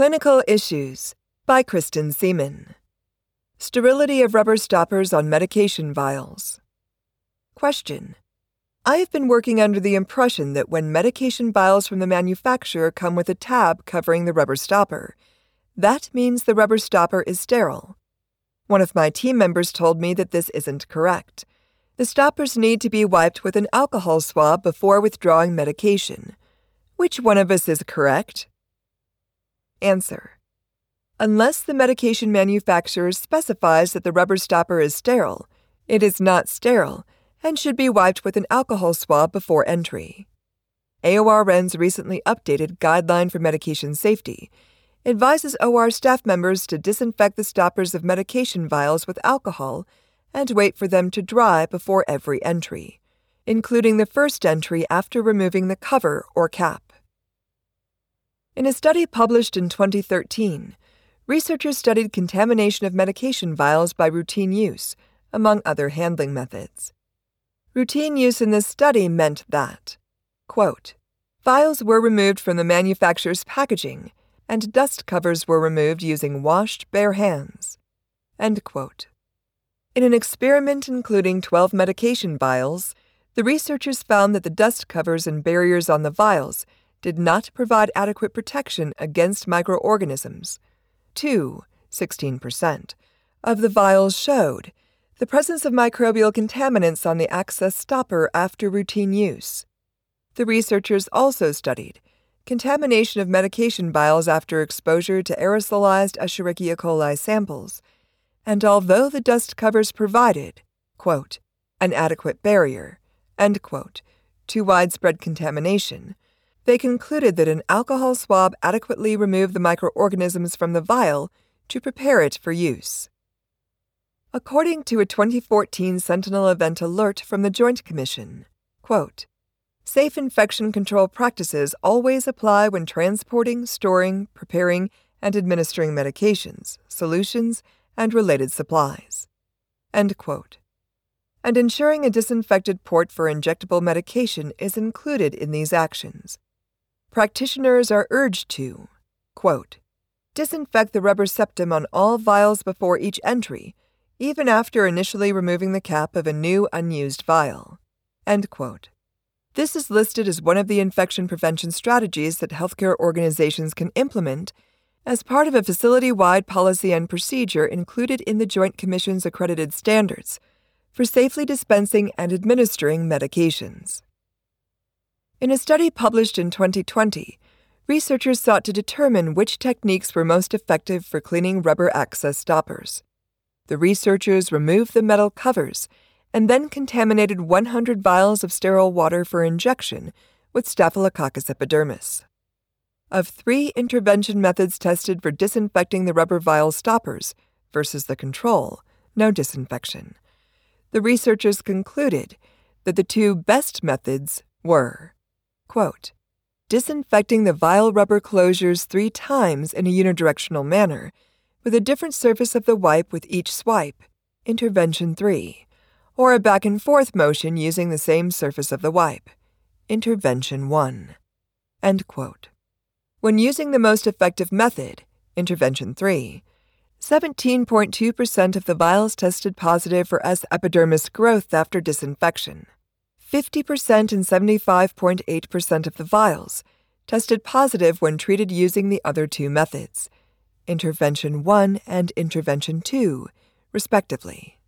Clinical Issues by Kristen Seaman. Sterility of rubber stoppers on medication vials. Question. I have been working under the impression that when medication vials from the manufacturer come with a tab covering the rubber stopper, that means the rubber stopper is sterile. One of my team members told me that this isn't correct. The stoppers need to be wiped with an alcohol swab before withdrawing medication. Which one of us is correct? Answer. Unless the medication manufacturer specifies that the rubber stopper is sterile, it is not sterile and should be wiped with an alcohol swab before entry. AORN's recently updated Guideline for Medication Safety advises OR staff members to disinfect the stoppers of medication vials with alcohol and wait for them to dry before every entry, including the first entry after removing the cover or cap. In a study published in 2013, researchers studied contamination of medication vials by routine use, among other handling methods. Routine use in this study meant that, quote, vials were removed from the manufacturer's packaging and dust covers were removed using washed bare hands. End quote. In an experiment including 12 medication vials, the researchers found that the dust covers and barriers on the vials did not provide adequate protection against microorganisms. Two, 16%, of the vials showed the presence of microbial contaminants on the access stopper after routine use. The researchers also studied contamination of medication vials after exposure to aerosolized Escherichia coli samples, and although the dust covers provided, quote, an adequate barrier, end quote, to widespread contamination, they concluded that an alcohol swab adequately removed the microorganisms from the vial to prepare it for use. According to a 2014 Sentinel event alert from the Joint Commission, quote, Safe infection control practices always apply when transporting, storing, preparing, and administering medications, solutions, and related supplies. End quote. And ensuring a disinfected port for injectable medication is included in these actions. Practitioners are urged to, quote, disinfect the rubber septum on all vials before each entry even after initially removing the cap of a new unused vial. This is listed as one of the infection prevention strategies that healthcare organizations can implement as part of a facility wide policy and procedure included in the Joint Commission's accredited standards for safely dispensing and administering medications. In a study published in 2020, researchers sought to determine which techniques were most effective for cleaning rubber access stoppers. The researchers removed the metal covers and then contaminated 100 vials of sterile water for injection with Staphylococcus epidermis. Of three intervention methods tested for disinfecting the rubber vial stoppers versus the control, no disinfection, the researchers concluded that the two best methods were quote, disinfecting the vial rubber closures three times in a unidirectional manner with a different surface of the wipe with each swipe, intervention 3, or a back and forth motion using the same surface of the wipe, intervention 1. End quote. When using the most effective method, intervention 3, 17.2% of the vials tested positive for S. epidermis growth after disinfection. 50% and 75.8% of the vials tested positive when treated using the other two methods Intervention 1 and Intervention 2, respectively.